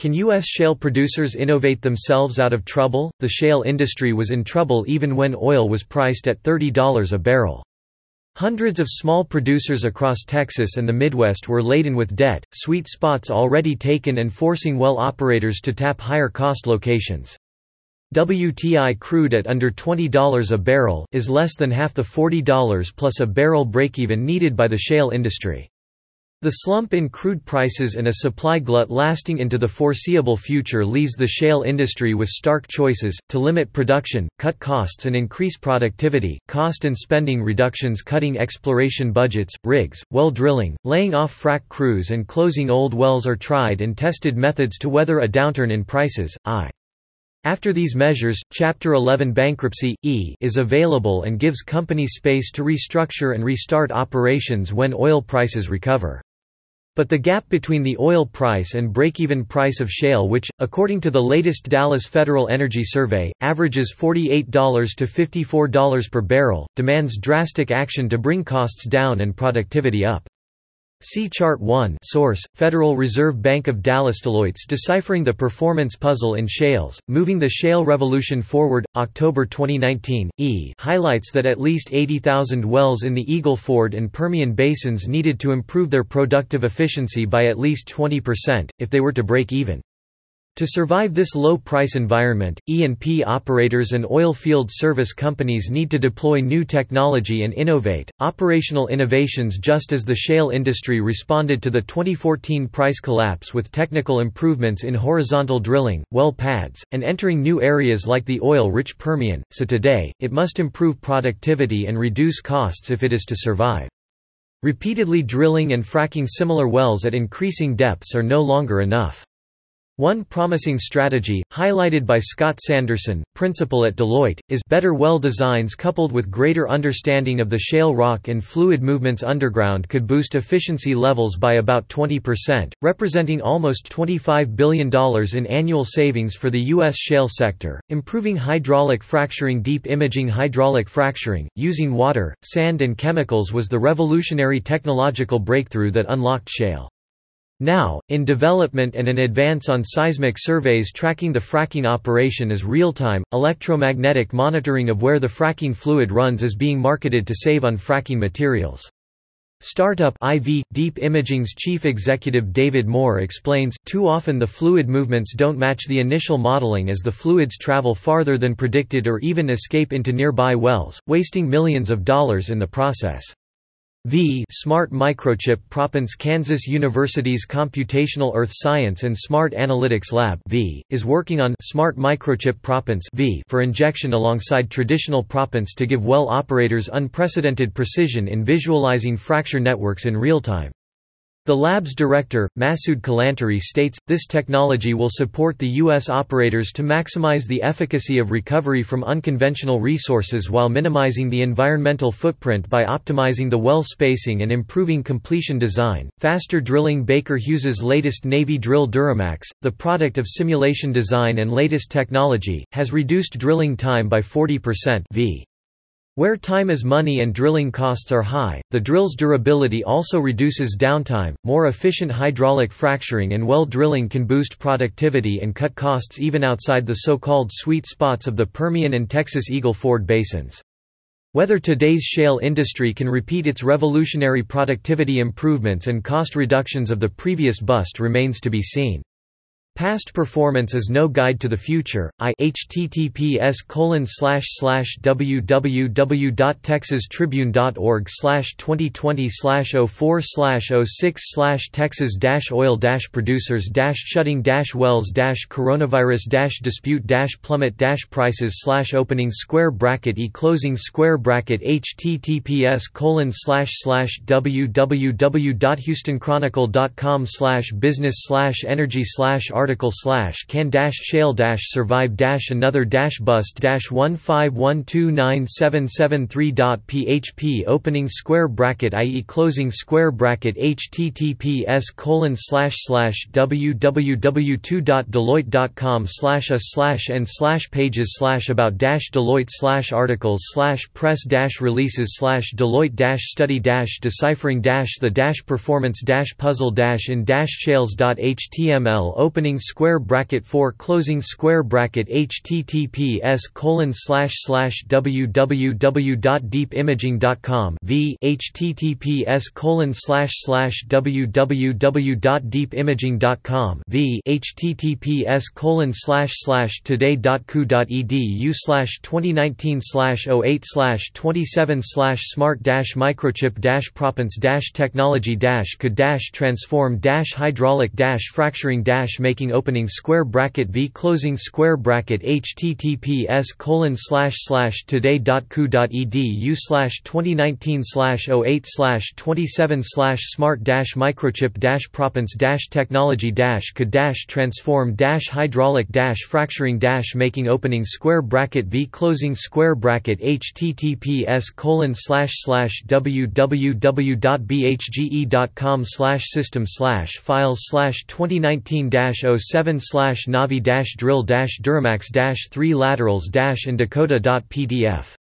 Can U.S. shale producers innovate themselves out of trouble? The shale industry was in trouble even when oil was priced at $30 a barrel. Hundreds of small producers across Texas and the Midwest were laden with debt, sweet spots already taken and forcing well operators to tap higher cost locations. WTI crude at under $20 a barrel is less than half the $40 plus a barrel breakeven needed by the shale industry. The slump in crude prices and a supply glut lasting into the foreseeable future leaves the shale industry with stark choices, to limit production, cut costs and increase productivity, cost and spending reductions cutting exploration budgets, rigs, well drilling, laying off frac crews and closing old wells are tried and tested methods to weather a downturn in prices, i. After these measures, Chapter 11 bankruptcy, e is available and gives companies space to restructure and restart operations when oil prices recover. But the gap between the oil price and break-even price of shale which, according to the latest Dallas Federal Energy Survey, averages $48 to $54 per barrel, demands drastic action to bring costs down and productivity up. See Chart 1 source, Federal Reserve Bank of Dallas Deloitte's Deciphering the Performance Puzzle in Shales, Moving the Shale Revolution Forward, October 2019, E highlights that at least 80,000 wells in the Eagle Ford and Permian basins needed to improve their productive efficiency by at least 20%, if they were to break even. To survive this low-price environment, E&P operators and oil field service companies need to deploy new technology and innovate, operational innovations just as the shale industry responded to the 2014 price collapse with technical improvements in horizontal drilling, well pads, and entering new areas like the oil-rich Permian, so today, it must improve productivity and reduce costs if it is to survive. Repeatedly drilling and fracking similar wells at increasing depths are no longer enough. One promising strategy, highlighted by Scott Sanderson, principal at Deloitte, is better well designs coupled with greater understanding of the shale rock and fluid movements underground could boost efficiency levels by about 20%, representing almost $25 billion in annual savings for the U.S. shale sector. Improving hydraulic fracturing Deep imaging hydraulic fracturing, using water, sand and chemicals was the revolutionary technological breakthrough that unlocked shale. Now, in development and an advance on seismic surveys tracking the fracking operation is real-time, electromagnetic monitoring of where the fracking fluid runs is being marketed to save on fracking materials. Startup IV Deep Imaging's chief executive David Moore explains, too often the fluid movements don't match the initial modeling as the fluids travel farther than predicted or even escape into nearby wells, wasting millions of dollars in the process. V Smart Microchip Proppants Kansas University's Computational Earth Science and Smart Analytics Lab v, is working on Smart Microchip Proppants v for injection alongside traditional proppants to give well operators unprecedented precision in visualizing fracture networks in real time. The lab's director, Masoud Kalantari states, this technology will support the U.S. operators to maximize the efficacy of recovery from unconventional resources while minimizing the environmental footprint by optimizing the well spacing and improving completion design. Faster drilling Baker Hughes's latest Navi-Drill Duramax, the product of simulation design and latest technology, has reduced drilling time by 40% v. Where time is money and drilling costs are high, the drill's durability also reduces downtime. More efficient hydraulic fracturing and well drilling can boost productivity and cut costs even outside the so-called sweet spots of the Permian and Texas Eagle Ford basins. Whether today's shale industry can repeat its revolutionary productivity improvements and cost reductions of the previous bust remains to be seen. Past performance is no guide to the future. I https colon slash slash www.texastribune.org slash 2020 slash 04 slash 06 slash Texas dash oil dash producers dash shutting dash wells dash coronavirus dash dispute dash plummet dash prices slash opening square bracket e closing square bracket https colon slash slash www.houstonchronicle.com slash business slash energy slash article slash can dash shale dash survive dash another dash bust dash one five one two nine seven seven three dot php opening square bracket ie closing square bracket https colon slash slash www2 dot deloitte dot com slash a slash and slash pages slash about dash Deloitte slash articles slash press dash releases slash Deloitte dash study dash deciphering dash the dash performance dash puzzle dash in dash shales dot html opening opening square bracket 4 closing square bracket https colon slash slash www.deepimaging.com v https colon slash slash www.deepimaging.com v https colon slash slash today.cu.edu slash 2019 slash 08 slash 27 slash smart dash microchip dash proppants dash technology dash could dash transform dash hydraulic dash fracturing dash making opening square bracket v closing square bracket https colon slash slash today.cu.edu slash 2019 slash 08 slash 27 slash smart dash microchip dash proppants dash technology dash could dash transform dash hydraulic dash fracturing dash making opening square bracket v closing square bracket https colon slash slash www.bhge.com slash system slash files slash 2019-07 slash dash drill dash duramax dash 3 laterals dash and dakota.pdf